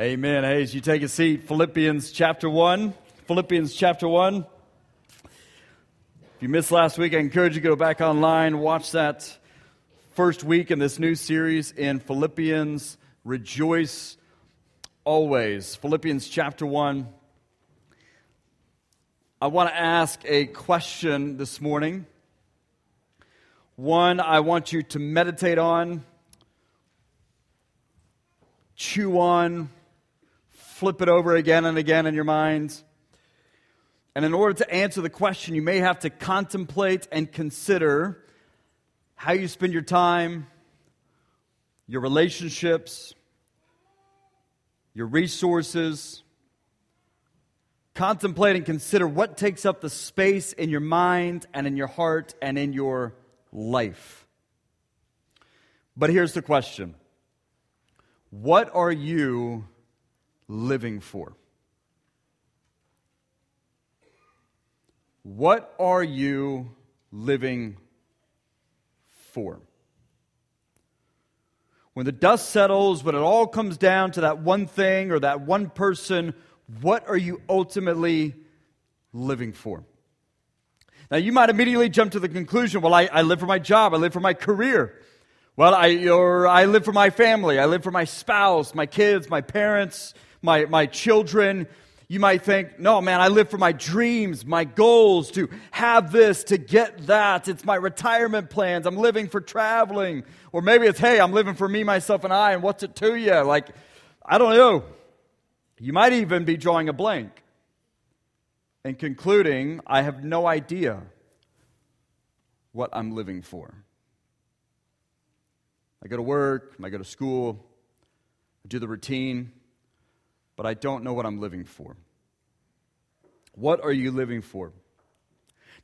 Amen. Hey, as you take a seat, Philippians chapter 1. Philippians chapter 1. If you missed last week, I encourage you to go back online, watch that first week in this new series in Philippians. Rejoice always. Philippians chapter 1. I want to ask a question this morning. One I want you to meditate on, chew on, flip it over again and again in your mind. And in order to answer the question, you may have to contemplate and consider how you spend your time, your relationships, your resources. Contemplate and consider what takes up the space in your mind and in your heart and in your life. But here's the question What are you living for? What are you living for? When the dust settles, when it all comes down to that one thing or that one person, what are you ultimately living for? Now, you might immediately jump to the conclusion well, I, I live for my job, I live for my career. Well, I, or I live for my family, I live for my spouse, my kids, my parents, my, my children. You might think, no, man, I live for my dreams, my goals, to have this, to get that. It's my retirement plans. I'm living for traveling. Or maybe it's, hey, I'm living for me, myself, and I, and what's it to you? Like, I don't know. You might even be drawing a blank and concluding, I have no idea what I'm living for. I go to work, I go to school, I do the routine but I don't know what I'm living for. What are you living for?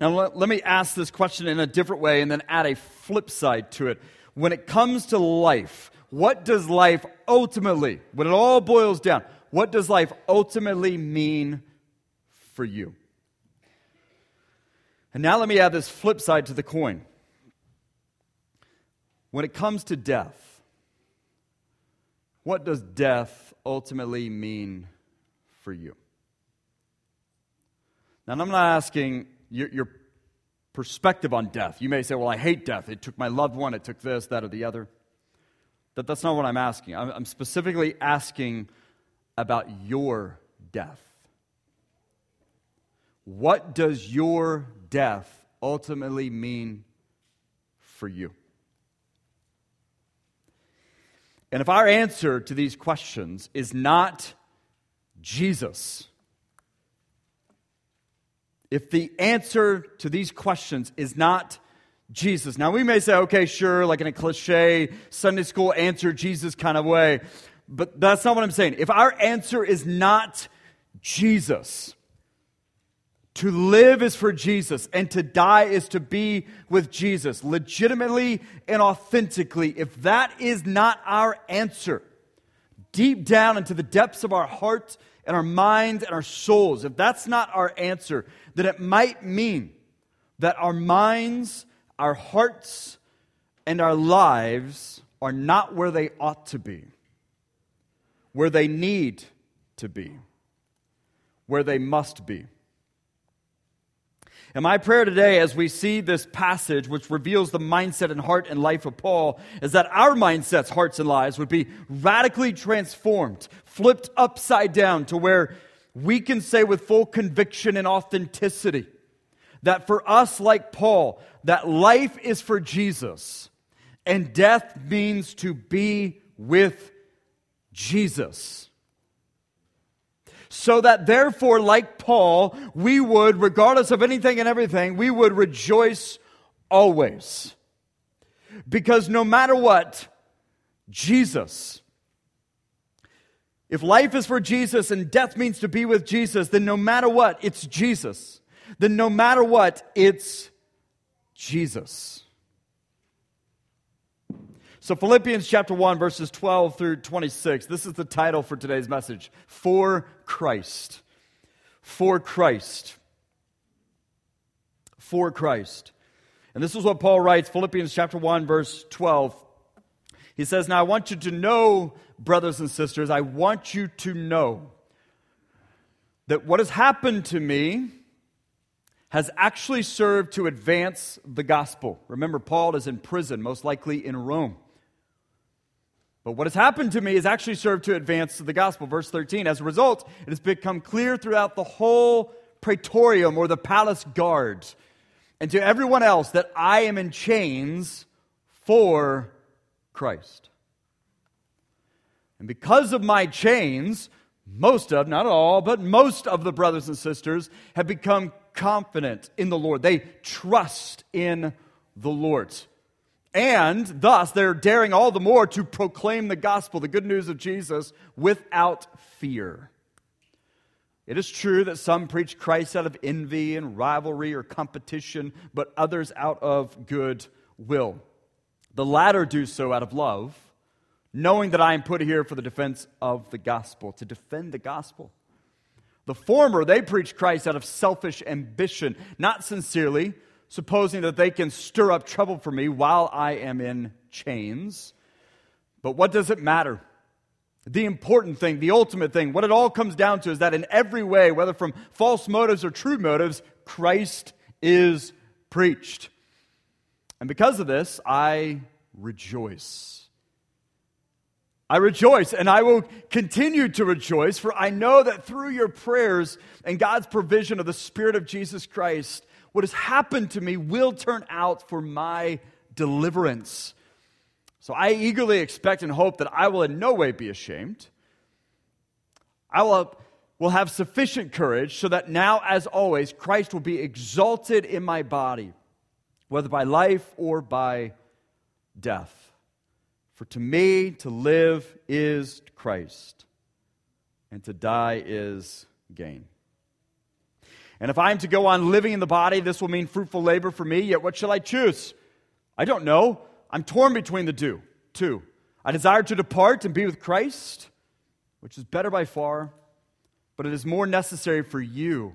Now, let, let, me ask this question in a different way and then add a flip side to it. When it comes to life, what does life ultimately, when it all boils down, what does life ultimately mean for you? And now let me add this flip side to the coin. When it comes to death, what does death ultimately mean for you? Now, I'm not asking your, your, perspective on death. You may say, well, I hate death. It took my loved one, it took this, that, or the other. That, that's not what I'm asking. I'm, I'm specifically asking about your death. What does your death ultimately mean for you? And if our answer to these questions is not Jesus, if the answer to these questions is not Jesus, now we may say, okay, sure, like in a cliche Sunday school answer Jesus kind of way, but that's not what I'm saying. If our answer is not Jesus, to live is for Jesus, and to die is to be with Jesus, legitimately and authentically. If that is not our answer, deep down into the depths of our hearts and our minds and our souls, if that's not our answer, then it might mean that our minds, our hearts, and our lives are not where they ought to be, where they need to be, where they must be. And my prayer today, as we see this passage, which reveals the mindset and heart and life of Paul, is that our mindsets, hearts, and lives would be radically transformed, flipped upside down to where we can say with full conviction and authenticity that for us, like Paul, that life is for Jesus and death means to be with Jesus so that therefore, like Paul, we would, regardless of anything and everything, we would rejoice always. Because no matter what, Jesus, if life is for Jesus and death means to be with Jesus, then no matter what, it's Jesus. Then no matter what, it's Jesus. So, Philippians chapter 1, verses 12 through 26, this is the title for today's message For Christ. For Christ. For Christ. And this is what Paul writes Philippians chapter 1, verse 12. He says, Now I want you to know, brothers and sisters, I want you to know that what has happened to me has actually served to advance the gospel. Remember, Paul is in prison, most likely in Rome. But what has happened to me has actually served to advance the gospel. Verse 13, as a result, it has become clear throughout the whole praetorium or the palace guard and to everyone else that I am in chains for Christ. And because of my chains, most of, not all, but most of the brothers and sisters have become confident in the Lord. They trust in the Lord. And thus, they're daring all the more to proclaim the gospel, the good news of Jesus, without fear. It is true that some preach Christ out of envy and rivalry or competition, but others out of good will. The latter do so out of love, knowing that I am put here for the defense of the gospel, to defend the gospel. The former, they preach Christ out of selfish ambition, not sincerely supposing that they can stir up trouble for me while I am in chains. But what does it matter? The important thing, the ultimate thing, what it all comes down to is that in every way, whether from false motives or true motives, Christ is preached. And because of this, I rejoice. I rejoice and I will continue to rejoice, for I know that through your prayers and God's provision of the Spirit of Jesus Christ, what has happened to me will turn out for my deliverance. So I eagerly expect and hope that I will in no way be ashamed. I will, will have sufficient courage so that now, as always, Christ will be exalted in my body, whether by life or by death. For to me, to live is Christ, and to die is gain. And if I am to go on living in the body, this will mean fruitful labor for me. Yet what shall I choose? I don't know. I'm torn between the two. Two. I desire to depart and be with Christ, which is better by far, but it is more necessary for you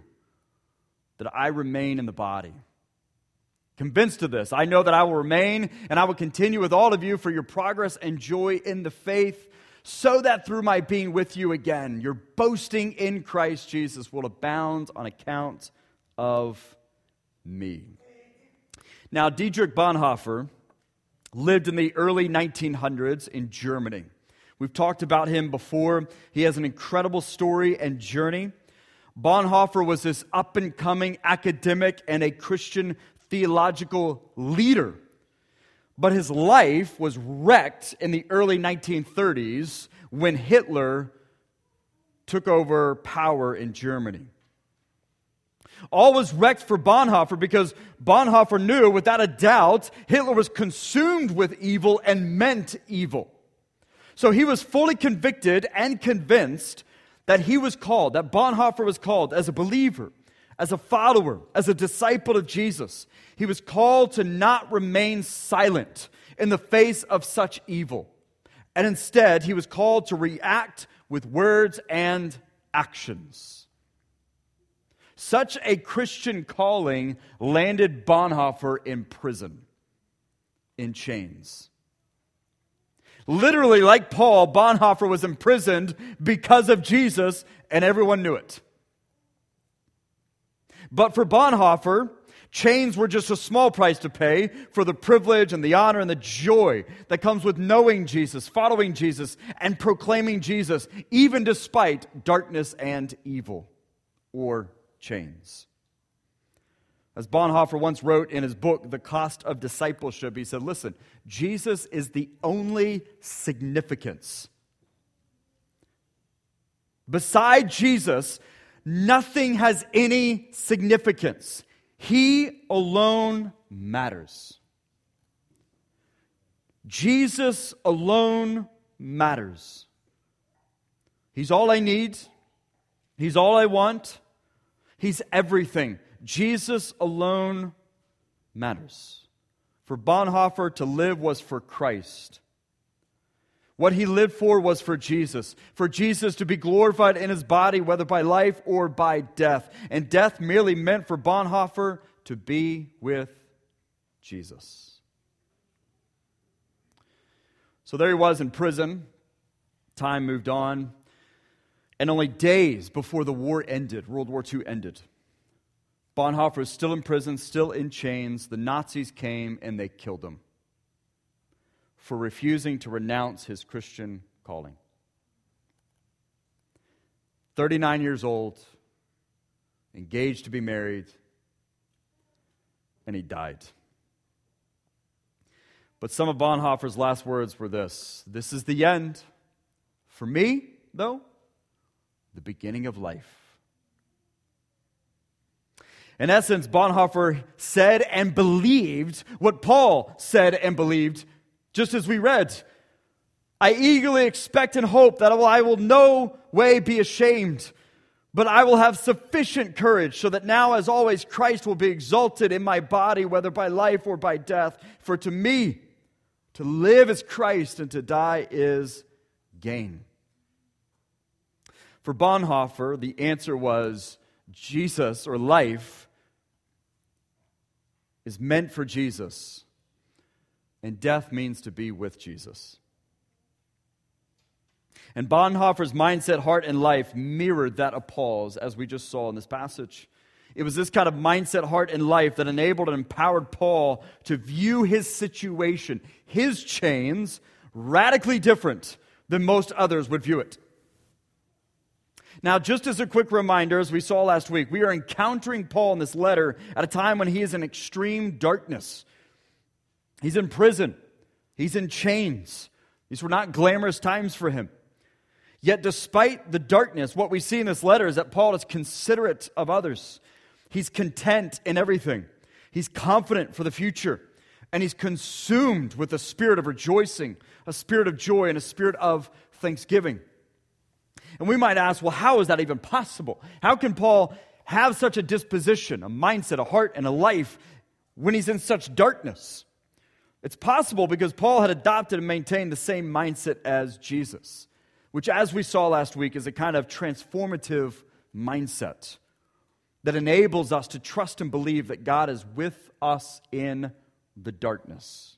that I remain in the body. Convinced of this, I know that I will remain and I will continue with all of you for your progress and joy in the faith so that through my being with you again, your boasting in Christ Jesus will abound on account of me. Now, Dietrich Bonhoeffer lived in the early 1900s in Germany. We've talked about him before. He has an incredible story and journey. Bonhoeffer was this up and coming academic and a Christian theological leader but his life was wrecked in the early 1930s when Hitler took over power in Germany. All was wrecked for Bonhoeffer because Bonhoeffer knew without a doubt Hitler was consumed with evil and meant evil. So he was fully convicted and convinced that he was called, that Bonhoeffer was called as a believer, as a follower, as a disciple of Jesus. He was called to not remain silent in the face of such evil. And instead, he was called to react with words and actions. Such a Christian calling landed Bonhoeffer in prison, in chains. Literally, like Paul, Bonhoeffer was imprisoned because of Jesus, and everyone knew it. But for Bonhoeffer, Chains were just a small price to pay for the privilege and the honor and the joy that comes with knowing Jesus, following Jesus, and proclaiming Jesus, even despite darkness and evil or chains. As Bonhoeffer once wrote in his book, The Cost of Discipleship, he said, Listen, Jesus is the only significance. Beside Jesus, nothing has any significance. He alone matters. Jesus alone matters. He's all I need. He's all I want. He's everything. Jesus alone matters. For Bonhoeffer, to live was for Christ. What he lived for was for Jesus, for Jesus to be glorified in his body, whether by life or by death. And death merely meant for Bonhoeffer to be with Jesus. So there he was in prison. Time moved on. And only days before the war ended, World War II ended, Bonhoeffer was still in prison, still in chains. The Nazis came and they killed him for refusing to renounce his Christian calling. 39 years old, engaged to be married, and he died. But some of Bonhoeffer's last words were this This is the end. For me, though, the beginning of life. In essence, Bonhoeffer said and believed what Paul said and believed, just as we read. I eagerly expect and hope that I will no way be ashamed, but I will have sufficient courage so that now, as always, Christ will be exalted in my body, whether by life or by death. For to me, to live is Christ, and to die is gain. For Bonhoeffer, the answer was Jesus or life is meant for Jesus, and death means to be with Jesus. And Bonhoeffer's mindset, heart, and life mirrored that of Paul's, as we just saw in this passage. It was this kind of mindset, heart, and life that enabled and empowered Paul to view his situation, his chains, radically different than most others would view it. Now, just as a quick reminder, as we saw last week, we are encountering Paul in this letter at a time when he is in extreme darkness. He's in prison, he's in chains. These were not glamorous times for him. Yet, despite the darkness, what we see in this letter is that Paul is considerate of others. He's content in everything, he's confident for the future, and he's consumed with a spirit of rejoicing, a spirit of joy, and a spirit of thanksgiving. And we might ask, well, how is that even possible? How can Paul have such a disposition, a mindset, a heart, and a life when he's in such darkness? It's possible because Paul had adopted and maintained the same mindset as Jesus, which, as we saw last week, is a kind of transformative mindset that enables us to trust and believe that God is with us in the darkness.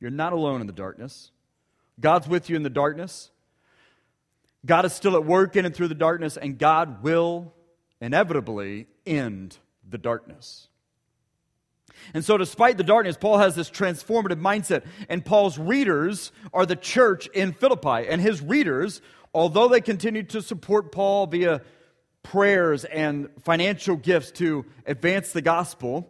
You're not alone in the darkness. God's with you in the darkness. God is still at work in and through the darkness, and God will inevitably end the darkness. And so, despite the darkness, Paul has this transformative mindset. And Paul's readers are the church in Philippi. And his readers, although they continue to support Paul via prayers and financial gifts to advance the gospel,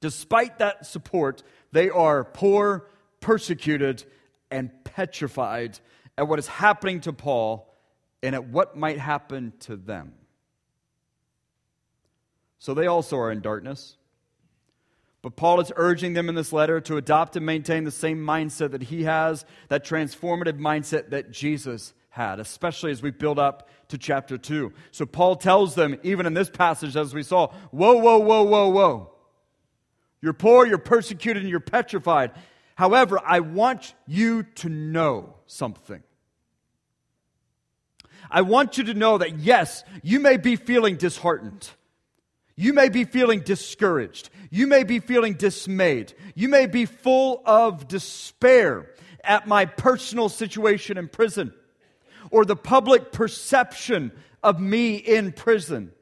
despite that support, they are poor, persecuted, and petrified at what is happening to Paul and at what might happen to them. So they also are in darkness. But Paul is urging them in this letter to adopt and maintain the same mindset that he has, that transformative mindset that Jesus had, especially as we build up to chapter 2. So Paul tells them, even in this passage, as we saw, whoa, whoa, whoa, whoa, whoa. You're poor, you're persecuted, and you're petrified. However, I want you to know something. I want you to know that yes, you may be feeling disheartened. You may be feeling discouraged. You may be feeling dismayed. You may be full of despair at my personal situation in prison or the public perception of me in prison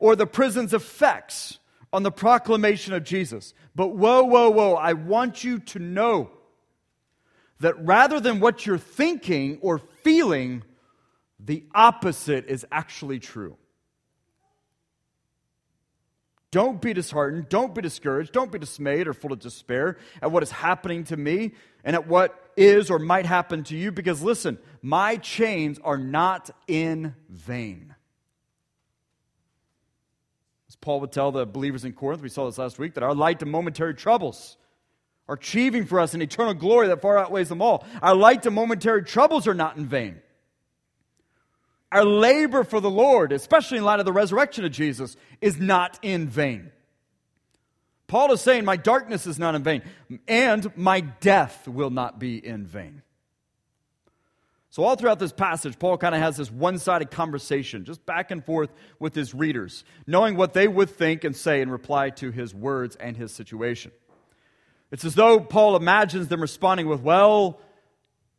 or the prison's effects on the proclamation of Jesus. But whoa, whoa, whoa, I want you to know that rather than what you're thinking or feeling, the opposite is actually true. Don't be disheartened. Don't be discouraged. Don't be dismayed or full of despair at what is happening to me and at what is or might happen to you, because listen, my chains are not in vain. As Paul would tell the believers in Corinth, we saw this last week, that our light and momentary troubles are achieving for us an eternal glory that far outweighs them all. Our light and momentary troubles are not in vain. Our labor for the Lord, especially in light of the resurrection of Jesus, is not in vain. Paul is saying, My darkness is not in vain, and my death will not be in vain. So, all throughout this passage, Paul kind of has this one sided conversation, just back and forth with his readers, knowing what they would think and say in reply to his words and his situation. It's as though Paul imagines them responding with, Well,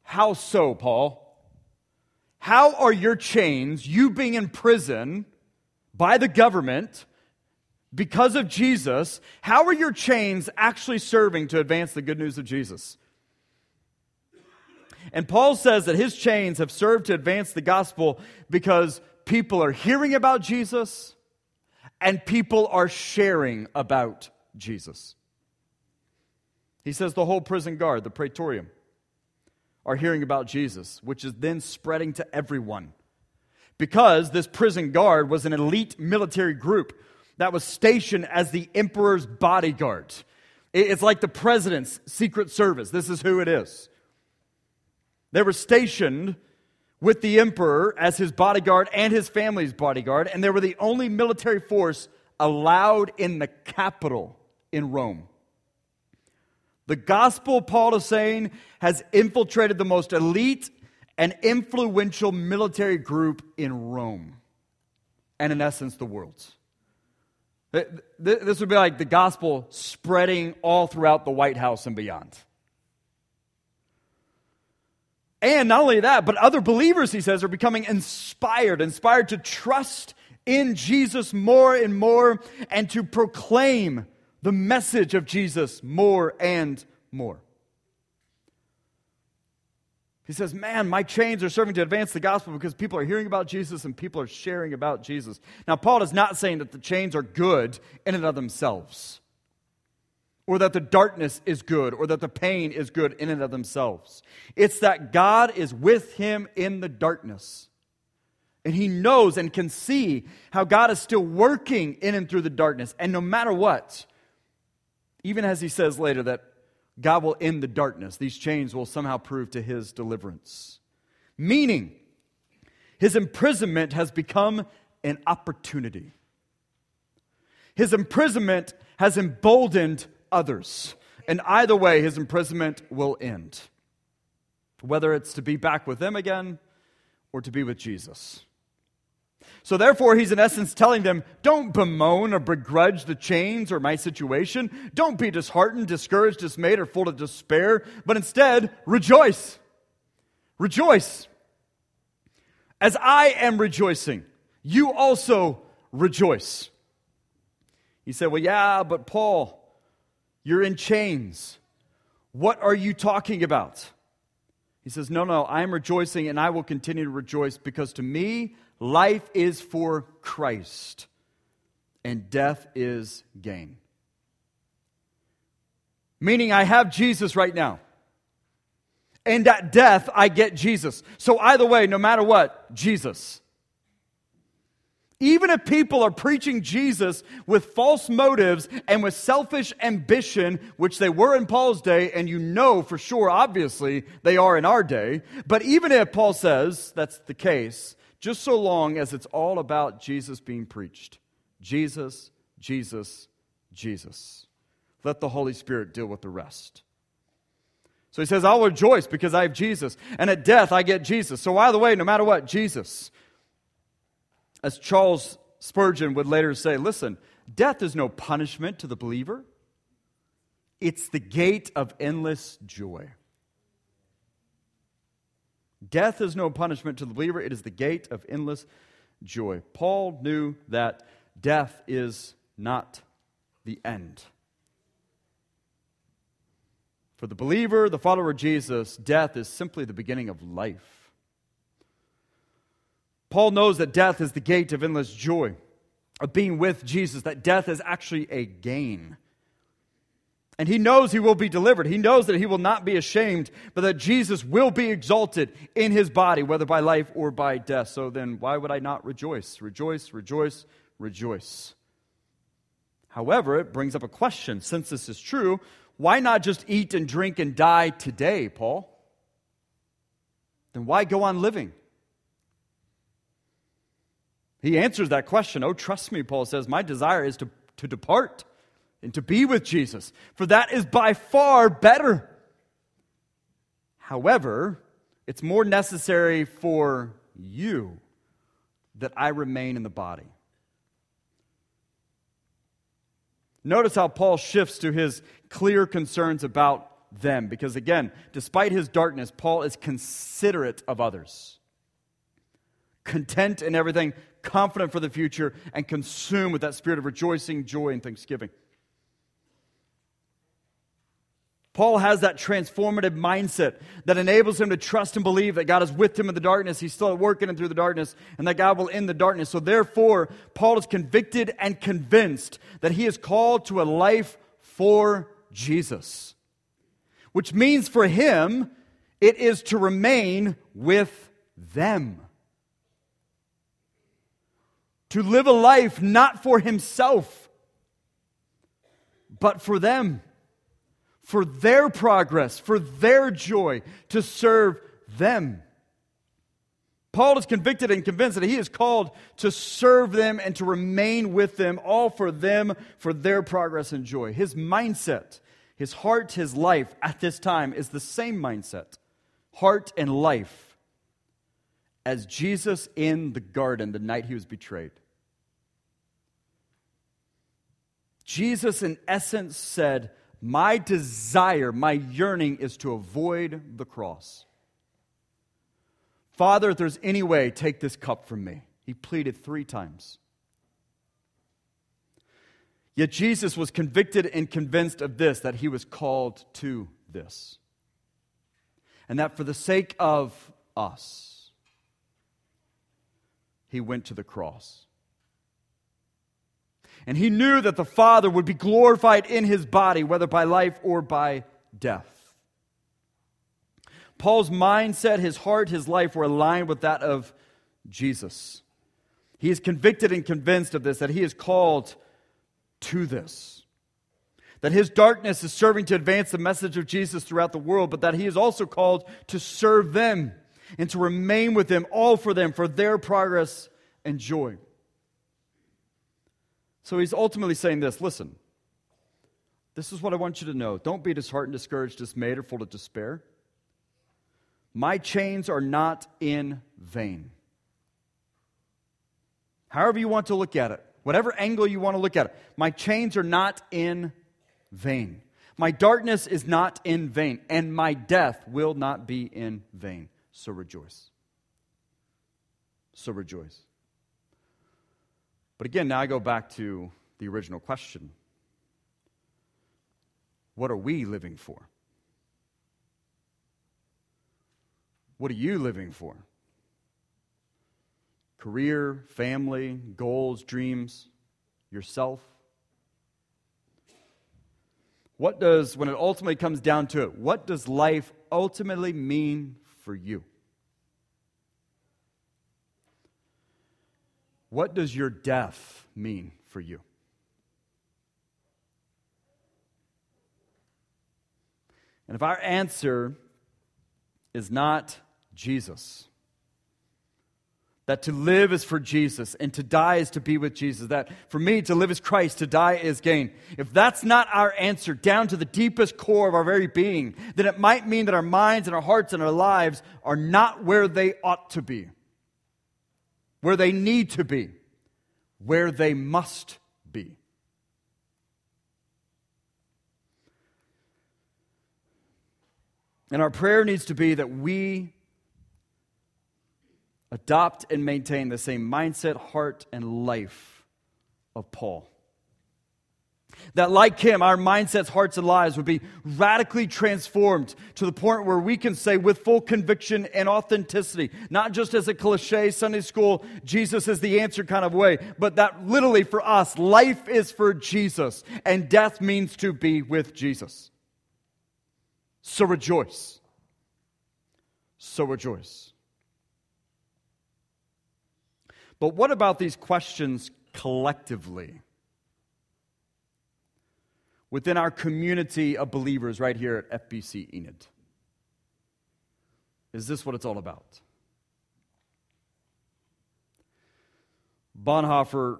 How so, Paul? How are your chains, you being in prison by the government because of Jesus, how are your chains actually serving to advance the good news of Jesus? And Paul says that his chains have served to advance the gospel because people are hearing about Jesus and people are sharing about Jesus. He says the whole prison guard, the praetorium, are hearing about Jesus, which is then spreading to everyone. Because this prison guard was an elite military group that was stationed as the emperor's bodyguard. It's like the president's secret service. This is who it is. They were stationed with the emperor as his bodyguard and his family's bodyguard, and they were the only military force allowed in the capital in Rome. The gospel, Paul is saying, has infiltrated the most elite and influential military group in Rome, and in essence, the world's. This would be like the gospel spreading all throughout the White House and beyond. And not only that, but other believers, he says, are becoming inspired, inspired to trust in Jesus more and more and to proclaim the message of Jesus more and more. He says, Man, my chains are serving to advance the gospel because people are hearing about Jesus and people are sharing about Jesus. Now, Paul is not saying that the chains are good in and of themselves, or that the darkness is good, or that the pain is good in and of themselves. It's that God is with him in the darkness. And he knows and can see how God is still working in and through the darkness. And no matter what, even as he says later that God will end the darkness. These chains will somehow prove to his deliverance. Meaning, his imprisonment has become an opportunity. His imprisonment has emboldened others. And either way, his imprisonment will end. Whether it's to be back with them again or to be with Jesus. So, therefore, he's in essence telling them don't bemoan or begrudge the chains or my situation. Don't be disheartened, discouraged, dismayed, or full of despair, but instead rejoice. Rejoice. As I am rejoicing, you also rejoice. He said, Well, yeah, but Paul, you're in chains. What are you talking about? He says, No, no, I am rejoicing and I will continue to rejoice because to me, Life is for Christ, and death is gain. Meaning, I have Jesus right now. And at death, I get Jesus. So, either way, no matter what, Jesus. Even if people are preaching Jesus with false motives and with selfish ambition, which they were in Paul's day, and you know for sure, obviously, they are in our day, but even if Paul says that's the case, just so long as it's all about Jesus being preached. Jesus, Jesus, Jesus. Let the Holy Spirit deal with the rest. So he says, I'll rejoice because I have Jesus. And at death, I get Jesus. So either way, no matter what, Jesus. As Charles Spurgeon would later say, listen, death is no punishment to the believer, it's the gate of endless joy. Death is no punishment to the believer, it is the gate of endless joy. Paul knew that death is not the end. For the believer, the follower of Jesus, death is simply the beginning of life. Paul knows that death is the gate of endless joy, of being with Jesus, that death is actually a gain. And he knows he will be delivered. He knows that he will not be ashamed, but that Jesus will be exalted in his body, whether by life or by death. So then, why would I not rejoice? Rejoice, rejoice, rejoice. However, it brings up a question. Since this is true, why not just eat and drink and die today, Paul? Then why go on living? He answers that question. Oh, trust me, Paul says, my desire is to, to depart and to be with Jesus, for that is by far better. However, it's more necessary for you that I remain in the body. Notice how Paul shifts to his clear concerns about them. Because again, despite his darkness, Paul is considerate of others, content in everything, confident for the future, and consumed with that spirit of rejoicing, joy, and thanksgiving. Paul has that transformative mindset that enables him to trust and believe that God is with him in the darkness. He's still working through the darkness and that God will end the darkness. So, therefore, Paul is convicted and convinced that he is called to a life for Jesus, which means for him, it is to remain with them. To live a life not for himself, but for them for their progress, for their joy, to serve them. Paul is convicted and convinced that he is called to serve them and to remain with them, all for them, for their progress and joy. His mindset, his heart, his life at this time is the same mindset, heart and life, as Jesus in the garden the night he was betrayed. Jesus, in essence, said, my desire, my yearning is to avoid the cross. Father, if there's any way, take this cup from me. He pleaded three times. Yet Jesus was convicted and convinced of this, that he was called to this. And that for the sake of us, he went to the cross. And he knew that the Father would be glorified in his body, whether by life or by death. Paul's mindset, his heart, his life were aligned with that of Jesus. He is convicted and convinced of this, that he is called to this. That his darkness is serving to advance the message of Jesus throughout the world, but that he is also called to serve them and to remain with them, all for them, for their progress and joy. So he's ultimately saying this listen, this is what I want you to know. Don't be disheartened, discouraged, dismayed, or full of despair. My chains are not in vain. However, you want to look at it, whatever angle you want to look at it, my chains are not in vain. My darkness is not in vain, and my death will not be in vain. So rejoice. So rejoice. But again, now I go back to the original question What are we living for? What are you living for? Career, family, goals, dreams, yourself? What does, when it ultimately comes down to it, what does life ultimately mean for you? What does your death mean for you? And if our answer is not Jesus, that to live is for Jesus and to die is to be with Jesus, that for me to live is Christ, to die is gain. If that's not our answer down to the deepest core of our very being, then it might mean that our minds and our hearts and our lives are not where they ought to be where they need to be, where they must be. And our prayer needs to be that we adopt and maintain the same mindset, heart, and life of Paul. That, like him, our mindsets, hearts, and lives would be radically transformed to the point where we can say with full conviction and authenticity, not just as a cliche Sunday school, Jesus is the answer kind of way, but that literally for us, life is for Jesus and death means to be with Jesus. So rejoice. So rejoice. But what about these questions collectively? Within our community of believers right here at FBC Enid. Is this what it's all about? Bonhoeffer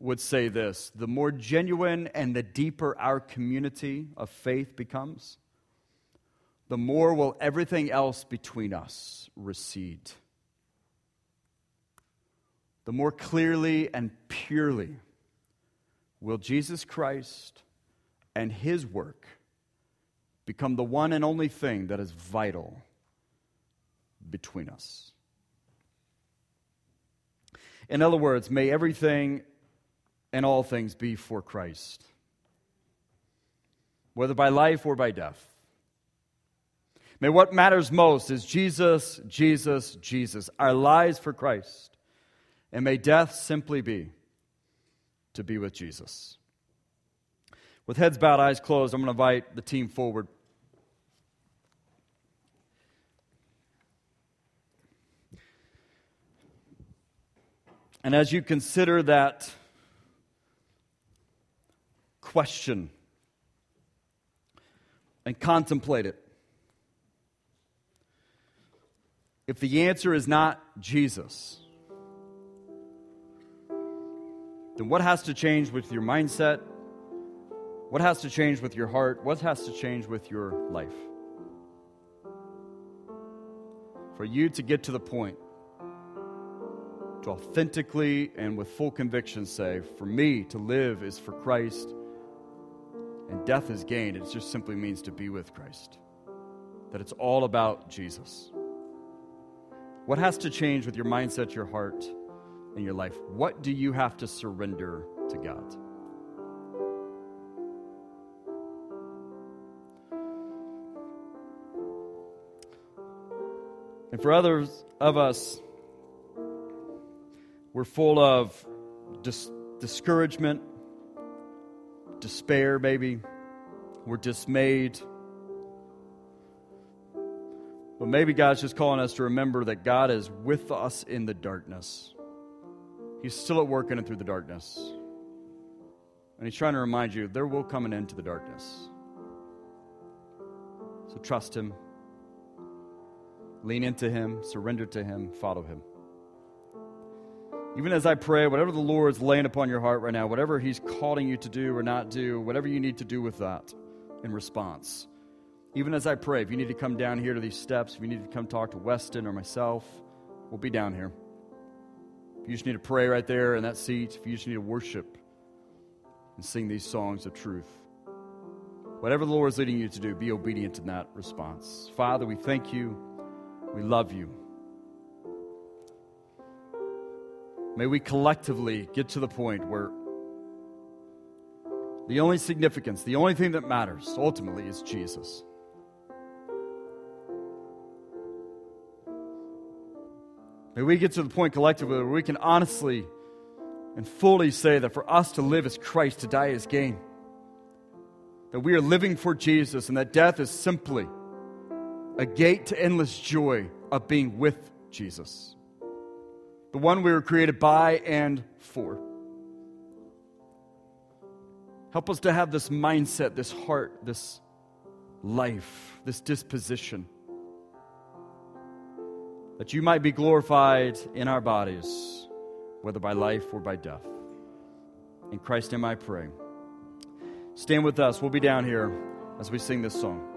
would say this the more genuine and the deeper our community of faith becomes, the more will everything else between us recede. The more clearly and purely will Jesus Christ and his work become the one and only thing that is vital between us. In other words, may everything and all things be for Christ, whether by life or by death. May what matters most is Jesus, Jesus, Jesus, our lives for Christ. And may death simply be to be with Jesus. With heads bowed, eyes closed, I'm going to invite the team forward. And as you consider that question and contemplate it, if the answer is not Jesus, then what has to change with your mindset? What has to change with your heart? What has to change with your life? For you to get to the point to authentically and with full conviction say, For me to live is for Christ, and death is gain. It just simply means to be with Christ. That it's all about Jesus. What has to change with your mindset, your heart, and your life? What do you have to surrender to God? And for others of us, we're full of dis- discouragement, despair, maybe. We're dismayed. But maybe God's just calling us to remember that God is with us in the darkness. He's still at work in and through the darkness. And He's trying to remind you there will come an end to the darkness. So trust Him, lean into Him, surrender to Him, follow Him. Even as I pray, whatever the Lord's laying upon your heart right now, whatever He's calling you to do or not do, whatever you need to do with that in response. Even as I pray, if you need to come down here to these steps, if you need to come talk to Weston or myself, we'll be down here. If you just need to pray right there in that seat, if you just need to worship and sing these songs of truth, whatever the Lord is leading you to do, be obedient in that response. Father, we thank you. We love you. May we collectively get to the point where the only significance, the only thing that matters ultimately is Jesus. May we get to the point collectively where we can honestly and fully say that for us to live is Christ, to die is gain. That we are living for Jesus and that death is simply a gate to endless joy of being with Jesus the one we were created by and for. Help us to have this mindset, this heart, this life, this disposition. That you might be glorified in our bodies, whether by life or by death. In Christ's name I pray. Stand with us. We'll be down here as we sing this song.